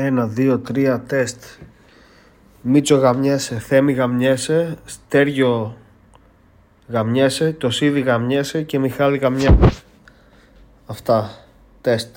Ένα, δύο, τρία, τεστ. Μίτσο γαμιέσαι, Θέμη γαμιέσαι, Στέργιο γαμιέσαι, Τοσίδη γαμιέσαι και Μιχάλη γαμιέσαι. Αυτά. Τεστ.